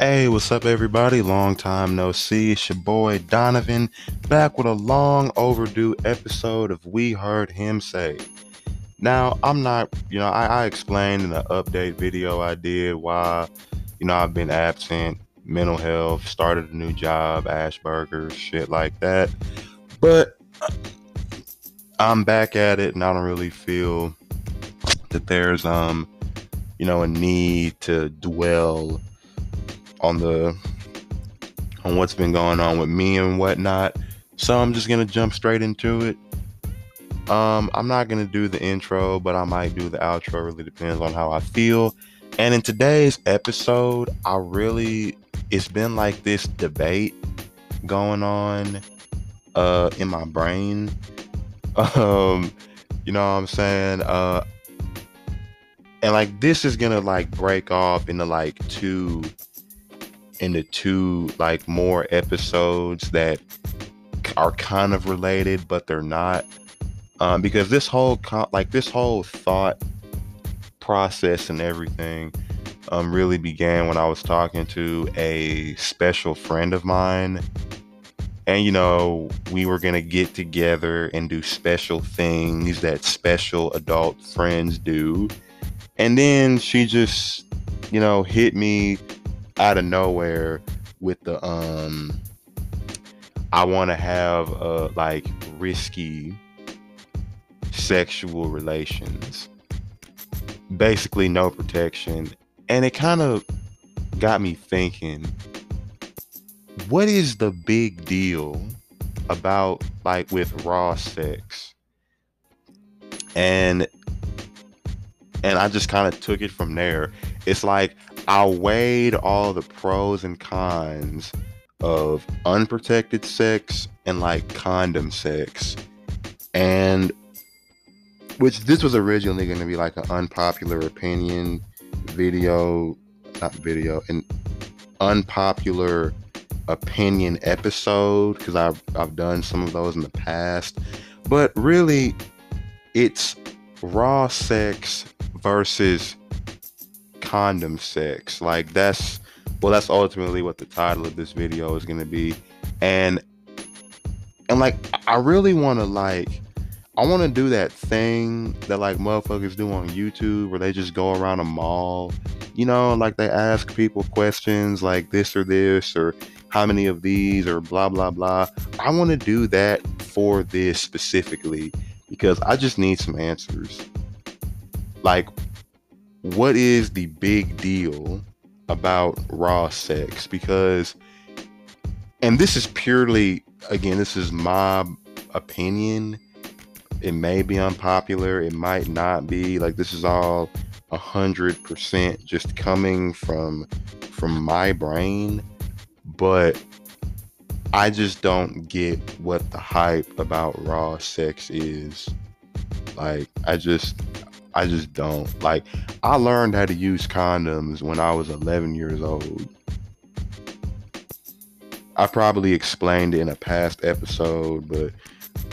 Hey, what's up, everybody? Long time no see. It's your boy Donovan back with a long overdue episode of We Heard Him Say. Now, I'm not, you know, I, I explained in the update video I did why, you know, I've been absent, mental health, started a new job, Ashburger, shit like that. But I'm back at it and I don't really feel that there's, um, you know, a need to dwell on the on what's been going on with me and whatnot. So I'm just gonna jump straight into it. Um, I'm not gonna do the intro, but I might do the outro. Really depends on how I feel. And in today's episode, I really it's been like this debate going on uh in my brain. Um, you know what I'm saying? Uh and like this is gonna like break off into like two into two like more episodes that are kind of related but they're not. Um, because this whole con- like this whole thought process and everything um, really began when I was talking to a special friend of mine. And you know we were gonna get together and do special things that special adult friends do. And then she just you know hit me out of nowhere with the um I want to have uh like risky sexual relations. Basically no protection. And it kind of got me thinking what is the big deal about like with raw sex? And and I just kind of took it from there. It's like I weighed all the pros and cons of unprotected sex and like condom sex. And which this was originally going to be like an unpopular opinion video, not video, an unpopular opinion episode because I've I've done some of those in the past. But really it's raw sex versus condom sex. Like that's well, that's ultimately what the title of this video is gonna be. And and like I really wanna like I wanna do that thing that like motherfuckers do on YouTube where they just go around a mall, you know, like they ask people questions like this or this or how many of these or blah blah blah. I wanna do that for this specifically because I just need some answers. Like what is the big deal about raw sex? Because, and this is purely, again, this is my opinion. It may be unpopular, it might not be. Like, this is all a hundred percent just coming from from my brain, but I just don't get what the hype about raw sex is. Like, I just I just don't. Like, I learned how to use condoms when I was 11 years old. I probably explained it in a past episode, but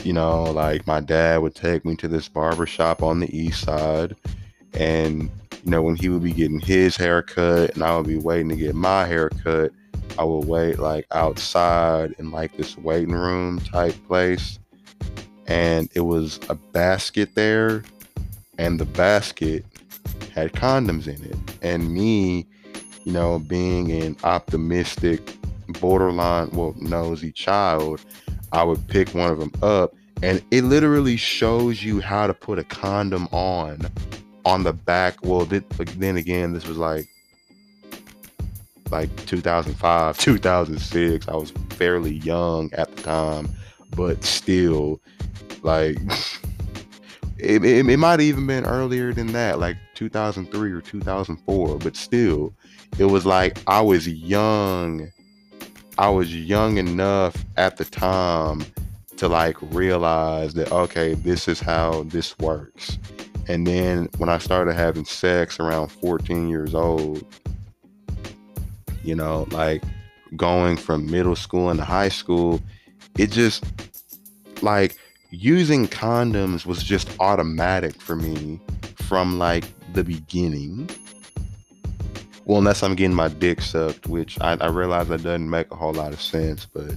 you know, like my dad would take me to this barber shop on the east side, and you know, when he would be getting his haircut and I would be waiting to get my haircut, I would wait like outside in like this waiting room type place, and it was a basket there and the basket had condoms in it. And me, you know, being an optimistic, borderline, well, nosy child, I would pick one of them up and it literally shows you how to put a condom on on the back. Well, then again, this was like like 2005, 2006. I was fairly young at the time, but still like it, it, it might even been earlier than that, like 2003 or 2004, but still, it was like I was young. I was young enough at the time to like realize that, okay, this is how this works. And then when I started having sex around 14 years old, you know, like going from middle school into high school, it just like using condoms was just automatic for me from like the beginning. Well, unless I'm getting my dick sucked, which I, I realize that doesn't make a whole lot of sense, but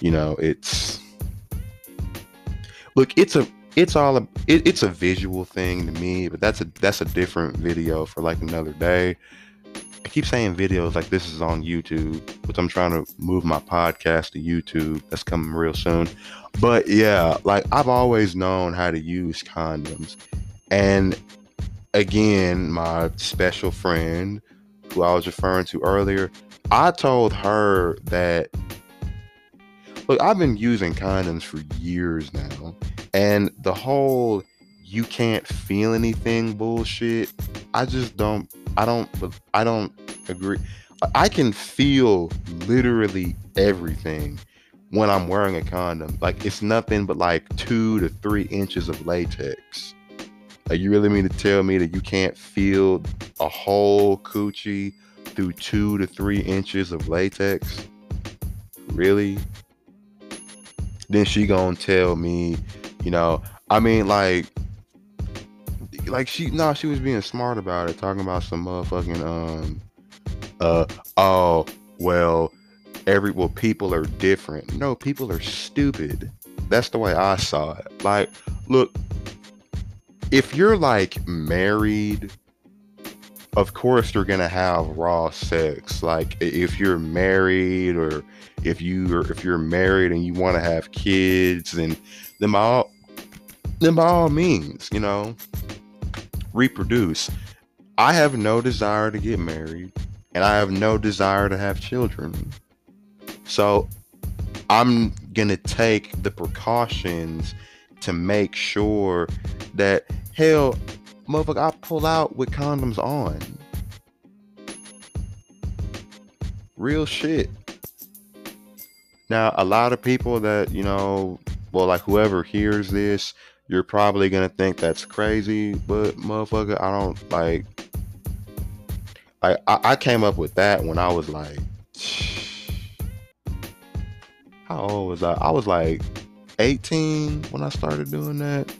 you know, it's look, it's a it's all a it, it's a visual thing to me, but that's a that's a different video for like another day. I keep saying videos like this is on YouTube, which I'm trying to move my podcast to YouTube. That's coming real soon. But yeah, like I've always known how to use condoms. And again, my special friend who I was referring to earlier, I told her that look, I've been using condoms for years now, and the whole you can't feel anything bullshit, I just don't I don't I don't agree. I can feel literally everything when I'm wearing a condom. Like it's nothing but like 2 to 3 inches of latex. Like you really mean to tell me that you can't feel a whole coochie through two to three inches of latex? Really? Then she gonna tell me, you know, I mean like like she no, she was being smart about it, talking about some motherfucking um uh oh well every well people are different. No, people are stupid. That's the way I saw it. Like, look, if you're like married, of course you're gonna have raw sex. Like if you're married or if you are if you're married and you want to have kids, and then all then by all means, you know, reproduce. I have no desire to get married, and I have no desire to have children. So I'm gonna take the precautions to make sure that hell, motherfucker, I pull out with condoms on. Real shit. Now, a lot of people that, you know, well, like whoever hears this, you're probably gonna think that's crazy, but motherfucker, I don't like. I I came up with that when I was like, how old was I? I was like 18 when I started doing that.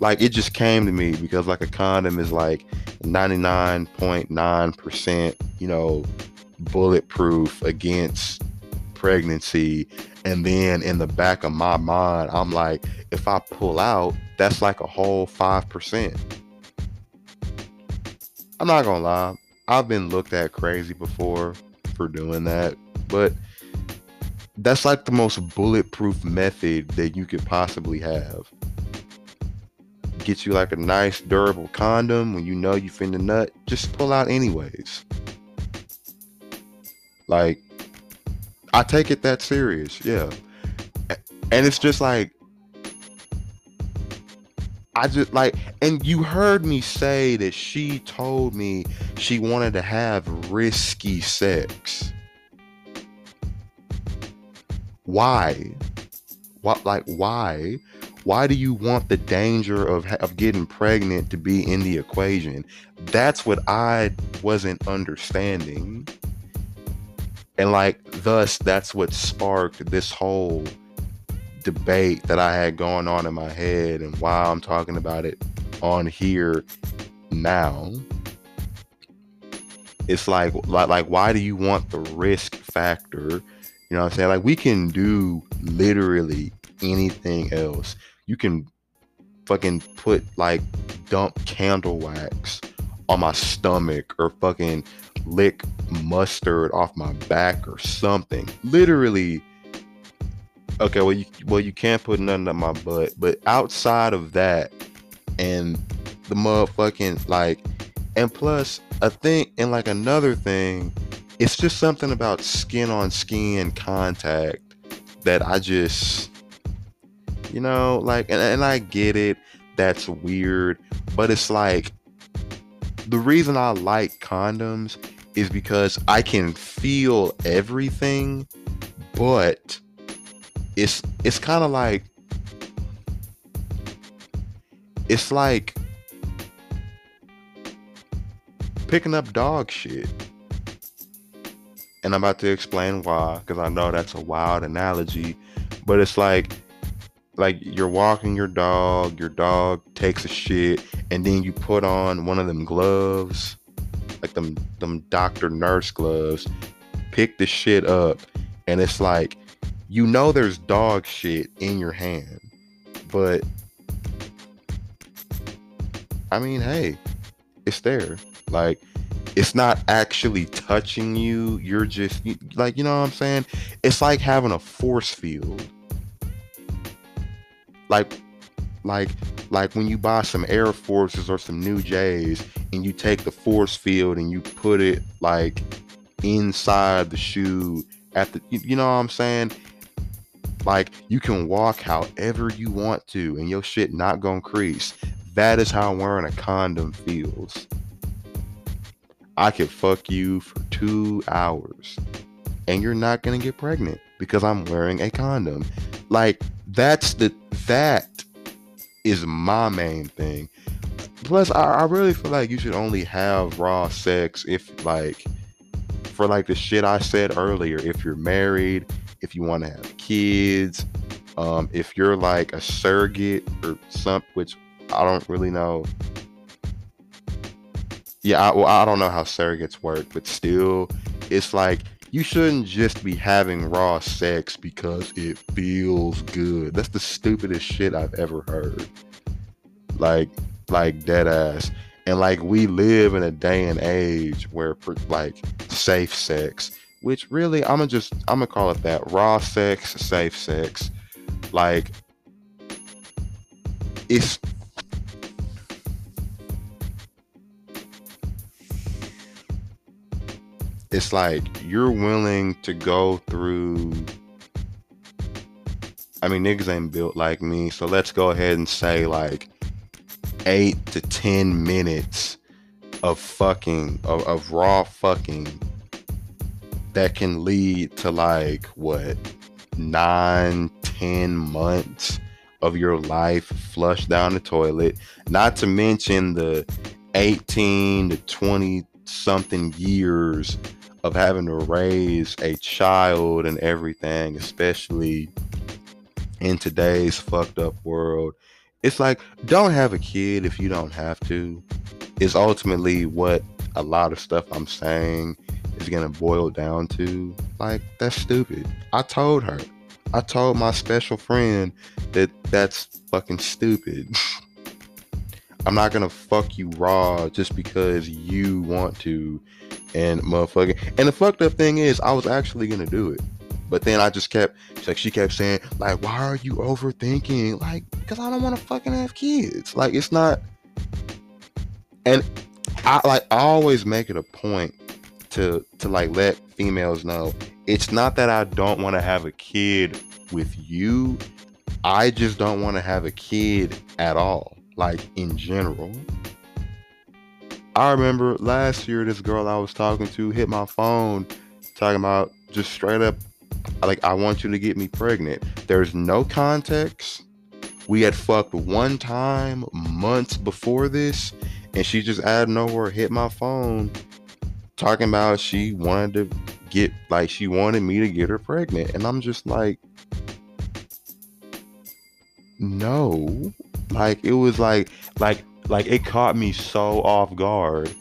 Like it just came to me because like a condom is like 99.9%, you know, bulletproof against pregnancy. And then in the back of my mind, I'm like, if I pull out, that's like a whole 5%. I'm not gonna lie, I've been looked at crazy before for doing that, but that's like the most bulletproof method that you could possibly have. Get you like a nice durable condom when you know you finna nut, just pull out anyways. Like, I take it that serious, yeah. And it's just like, I just like, and you heard me say that she told me she wanted to have risky sex. Why? What like why? Why do you want the danger of of getting pregnant to be in the equation? That's what i wasn't understanding and like thus that's what sparked this whole debate that i had going on in my head and why i'm talking about it on here now it's like like, like why do you want the risk factor you know what I'm saying? Like we can do literally anything else. You can fucking put like dump candle wax on my stomach or fucking lick mustard off my back or something. Literally Okay, well you well you can't put nothing up my butt, but outside of that and the motherfucking like and plus a thing and like another thing it's just something about skin on skin contact that I just, you know, like, and, and I get it. That's weird. But it's like, the reason I like condoms is because I can feel everything, but it's it's kind of like it's like picking up dog shit. And I'm about to explain why because I know that's a wild analogy, but it's like like you're walking your dog, your dog takes a shit, and then you put on one of them gloves like them them doctor nurse gloves, pick the shit up, and it's like you know there's dog shit in your hand, but I mean, hey, it's there. Like it's not actually touching you. You're just like, you know what I'm saying? It's like having a force field. Like like like when you buy some Air Forces or some new J's and you take the force field and you put it like inside the shoe at the you, know what I'm saying? Like you can walk however you want to and your shit not gonna crease. That is how wearing a condom feels. I could fuck you for two hours and you're not gonna get pregnant because I'm wearing a condom. Like that's the that is my main thing. Plus, I, I really feel like you should only have raw sex if like for like the shit I said earlier. If you're married, if you want to have kids, um, if you're like a surrogate or something, which I don't really know. Yeah, I, well, I don't know how surrogates work, but still, it's like you shouldn't just be having raw sex because it feels good. That's the stupidest shit I've ever heard. Like, like dead ass. And like we live in a day and age where like safe sex, which really I'm gonna just I'm gonna call it that raw sex, safe sex. Like it's it's like you're willing to go through I mean niggas ain't built like me, so let's go ahead and say like eight to ten minutes of fucking of, of raw fucking that can lead to like what nine, ten months of your life flushed down the toilet. Not to mention the 18 to 20 something years of having to raise a child and everything, especially in today's fucked up world. It's like, don't have a kid if you don't have to, is ultimately what a lot of stuff I'm saying is going to boil down to. Like, that's stupid. I told her. I told my special friend that that's fucking stupid. I'm not gonna fuck you raw just because you want to and motherfucking and the fucked up thing is I was actually gonna do it. But then I just kept like she kept saying, like, why are you overthinking? Like, because I don't want to fucking have kids. Like it's not and I like I always make it a point to to like let females know it's not that I don't want to have a kid with you. I just don't want to have a kid at all, like in general. I remember last year, this girl I was talking to hit my phone talking about just straight up, like, I want you to get me pregnant. There's no context. We had fucked one time months before this, and she just out of nowhere hit my phone talking about she wanted to get, like, she wanted me to get her pregnant. And I'm just like, no. Like, it was like, like, like it caught me so off guard.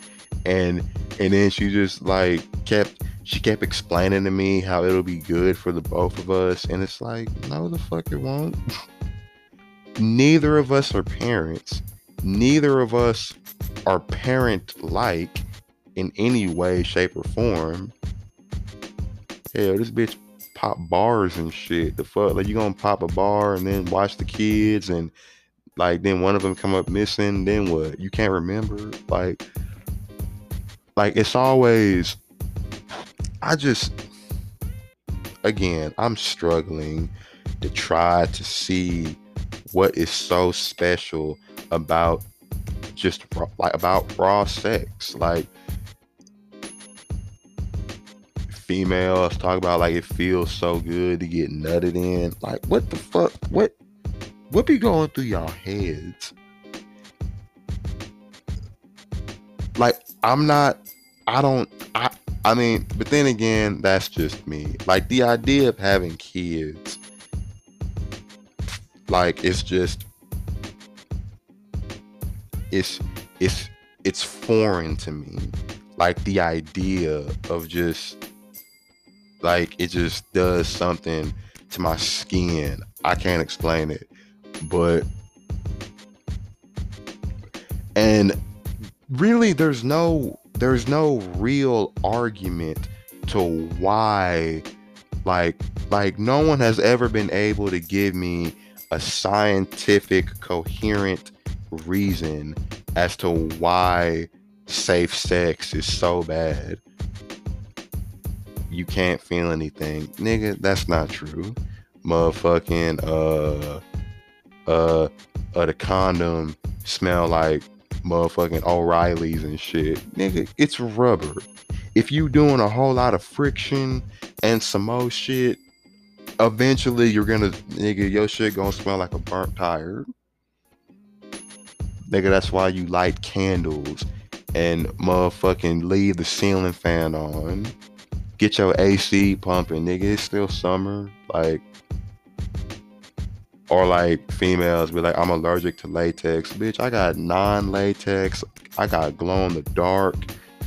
And and then she just like kept she kept explaining to me how it'll be good for the both of us. And it's like no the fuck it won't. Neither of us are parents. Neither of us are parent like in any way shape or form. Hell this bitch pop bars and shit. The fuck? Like you gonna pop a bar and then watch the kids and like then one of them come up missing then what? You can't remember? Like like it's always i just again i'm struggling to try to see what is so special about just like about raw sex. Like females talk about like it feels so good to get nutted in. Like what the fuck? What what be going through y'all heads? Like, I'm not, I don't, I, I mean, but then again, that's just me. Like, the idea of having kids, like, it's just, it's, it's, it's foreign to me. like the idea of just like it just does something to my skin. I can't explain it. But and really there's no there's no real argument to why like like no one has ever been able to give me a scientific coherent reason as to why safe sex is so bad. You can't feel anything. Nigga, that's not true. Motherfucking uh uh uh the condom smell like motherfucking O'Reilly's and shit. Nigga, it's rubber. If you doing a whole lot of friction and some more shit, eventually you're gonna nigga your shit gonna smell like a burnt tire. Nigga, that's why you light candles and motherfucking leave the ceiling fan on. Get your AC pumping, nigga. It's still summer. Like or like females be like, I'm allergic to latex. Bitch, I got non-latex. I got glow in the dark.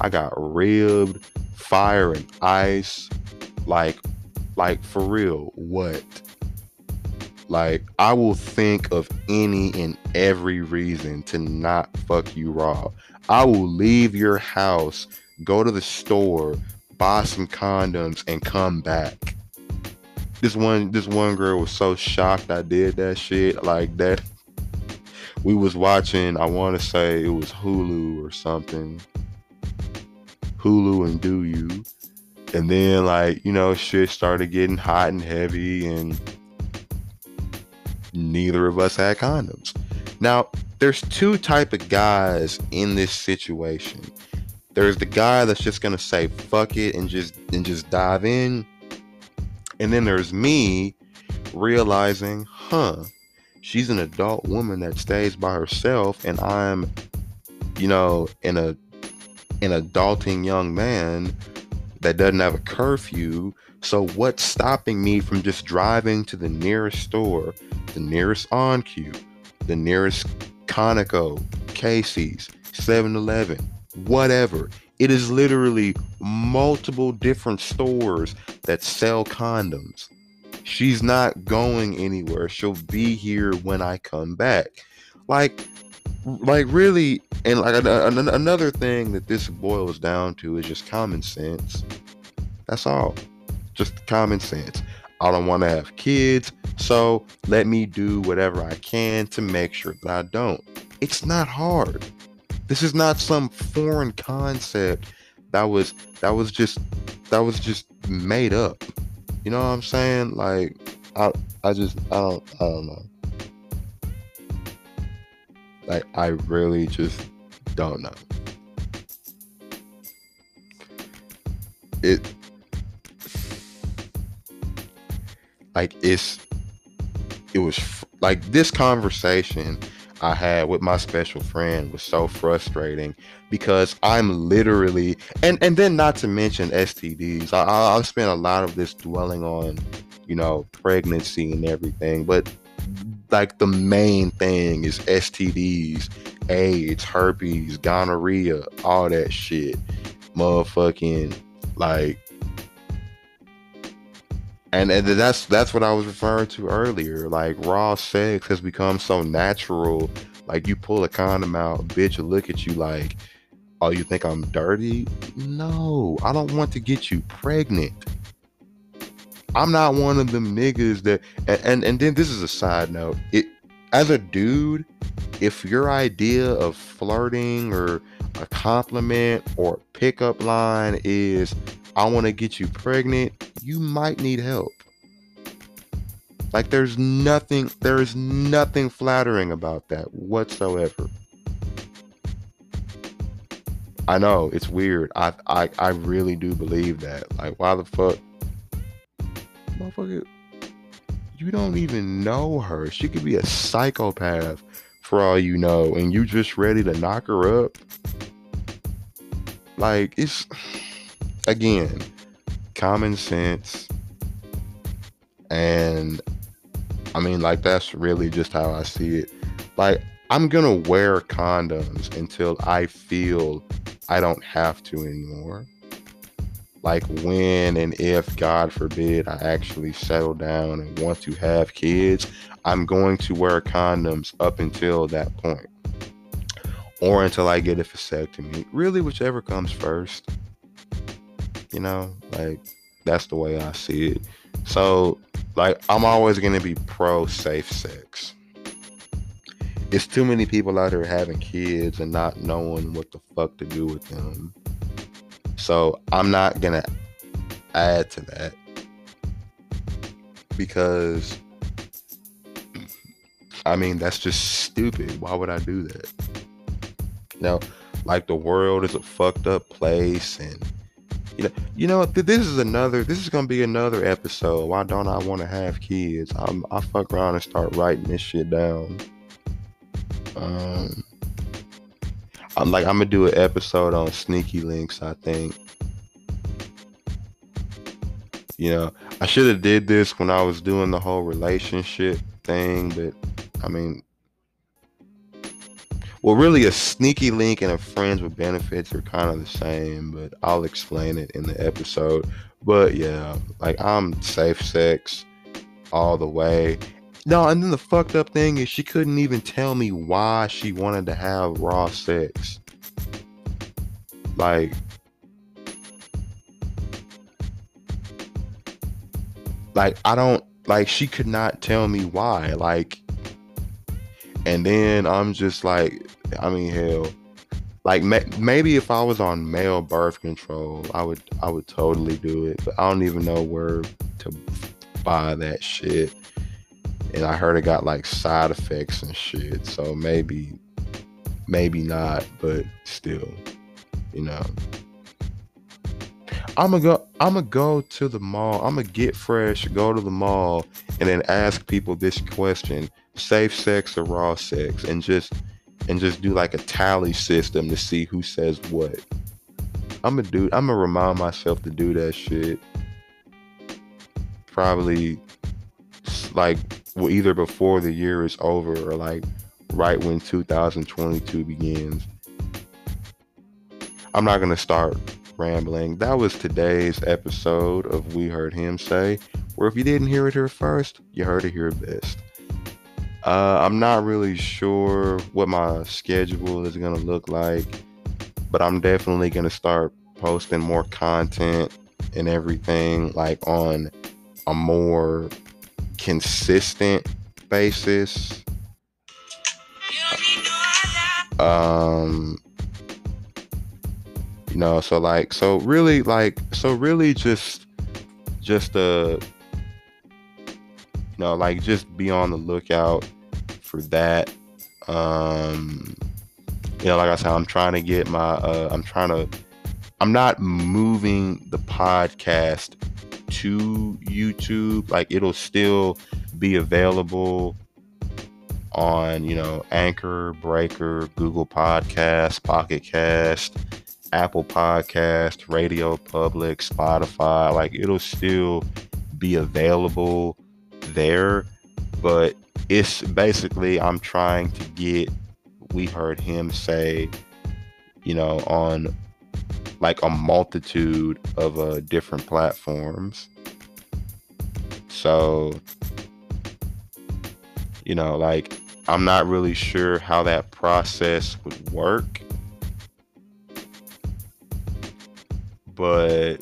I got ribbed, fire and ice. Like, like for real, what? Like, I will think of any and every reason to not fuck you raw. I will leave your house, go to the store, buy some condoms, and come back this one this one girl was so shocked I did that shit like that. We was watching, I want to say it was Hulu or something. Hulu and Do You. And then like, you know, shit started getting hot and heavy and neither of us had condoms. Now, there's two type of guys in this situation. There's the guy that's just gonna say fuck it and just and just dive in and then there's me realizing, huh, she's an adult woman that stays by herself, and I'm, you know, in a an adulting young man that doesn't have a curfew. So what's stopping me from just driving to the nearest store, the nearest OnCue, the nearest Conoco, Casey's, 7-Eleven, whatever, it is literally multiple different stores that sell condoms. She's not going anywhere. She'll be here when I come back. Like, like really, and like another thing that this boils down to is just common sense. That's all. Just common sense. I don't want to have kids, so let me do whatever I can to make sure that I don't. It's not hard. This is not some foreign concept that was that was just that was just made up. You know what I'm saying? Like I I just I don't I don't know. Like I really just don't know. It like it's it was like this conversation I had with my special friend was so frustrating because I'm literally and and then not to mention STDs. I, I'll spend a lot of this dwelling on, you know, pregnancy and everything, but like the main thing is STDs, AIDS, herpes, gonorrhea, all that shit. Motherfucking like and, and that's that's what I was referring to earlier. Like raw sex has become so natural. Like you pull a condom out, bitch look at you like, "Oh, you think I'm dirty?" No, I don't want to get you pregnant. I'm not one of them niggas that. And and, and then this is a side note. It as a dude, if your idea of flirting or a compliment or pickup line is I want to get you pregnant, you might need help. Like there's nothing there is nothing flattering about that whatsoever. I know it's weird. I I I really do believe that. Like why the fuck motherfucker you don't even know her. She could be a psychopath for all you know and you just ready to knock her up. Like it's again, common sense. And I mean, like, that's really just how I see it. Like, I'm gonna wear condoms until I feel I don't have to anymore. Like when and if, God forbid, I actually settle down and want to have kids, I'm going to wear condoms up until that point. Or until I get a vasectomy. Really, whichever comes first. You know, like that's the way I see it. So, like, I'm always going to be pro safe sex. It's too many people out here having kids and not knowing what the fuck to do with them. So, I'm not going to add to that because I mean, that's just stupid. Why would I do that? Know, like the world is a fucked up place and you know, you know, this is another. This is gonna be another episode. Why don't I want to have kids? I'm, I fuck around and start writing this shit down. Um, I'm like, I'm gonna do an episode on sneaky links. I think. You know, I should have did this when I was doing the whole relationship thing, but I mean, well, really, a sneaky link and a friends with benefits are kind of the same, but I'll explain it in the episode. But yeah, like I'm safe sex all the way. No, and then the fucked up thing is she couldn't even tell me why she wanted to have raw sex. Like, like I don't like she could not tell me why. Like, and then I'm just like, I mean, hell, like maybe if I was on male birth control, I would I would totally do it. But I don't even know where to buy that shit. And I heard it got like side effects and shit. So maybe maybe not, but still, you know. I'm gonna go. I'm gonna go to the mall. I'm gonna get fresh, go to the mall, and then ask people this question: safe sex or raw sex, and just and just do like a tally system to see who says what. I'm gonna do. I'm gonna remind myself to do that shit. Probably like well, either before the year is over or like right when 2022 begins. I'm not gonna start rambling. That was today's episode of We Heard Him Say. Where if you didn't hear it here first, you heard it here best. Uh, I'm not really sure what my schedule is going to look like, but I'm definitely going to start posting more content and everything like on a more consistent basis. Um, you know, so like, so really, like, so really, just, just uh know, like just be on the lookout for that. Um, you know, like I said, I'm trying to get my, uh, I'm trying to, I'm not moving the podcast to YouTube. Like it'll still be available on, you know, Anchor, Breaker, Google Podcast, Pocket Cast, Apple Podcast, Radio Public, Spotify. Like it'll still be available there, but it's basically I'm trying to get we heard him say, you know, on like a multitude of uh, different platforms. So, you know, like I'm not really sure how that process would work. But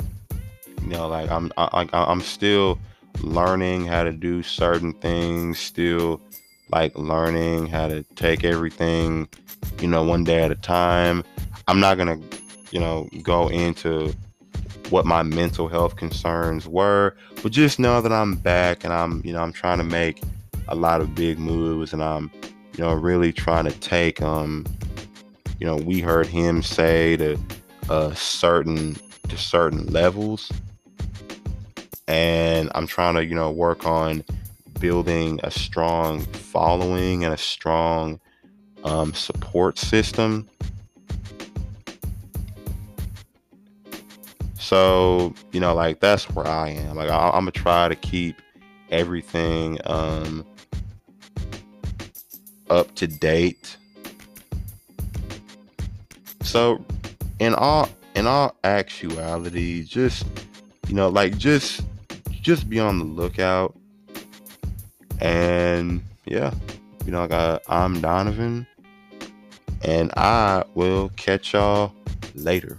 you know, like I'm I, I'm still learning how to do certain things, still like learning how to take everything, you know, one day at a time. I'm not going to, you know, go into what my mental health concerns were, but just know that I'm back and I'm, you know, I'm trying to make a lot of big moves and I'm, you know, really trying to take, um, you know, we heard him say to uh, certain to certain levels and I'm trying to, you know, work on building a strong following and a strong um, support system. So, you know, like that's where I am. Like, I, am gonna try to keep everything, um, up to date. So, in all in all actuality, just you know, like just just be on the lookout. And yeah, you know, I, I'm Donovan, and I will catch y'all later.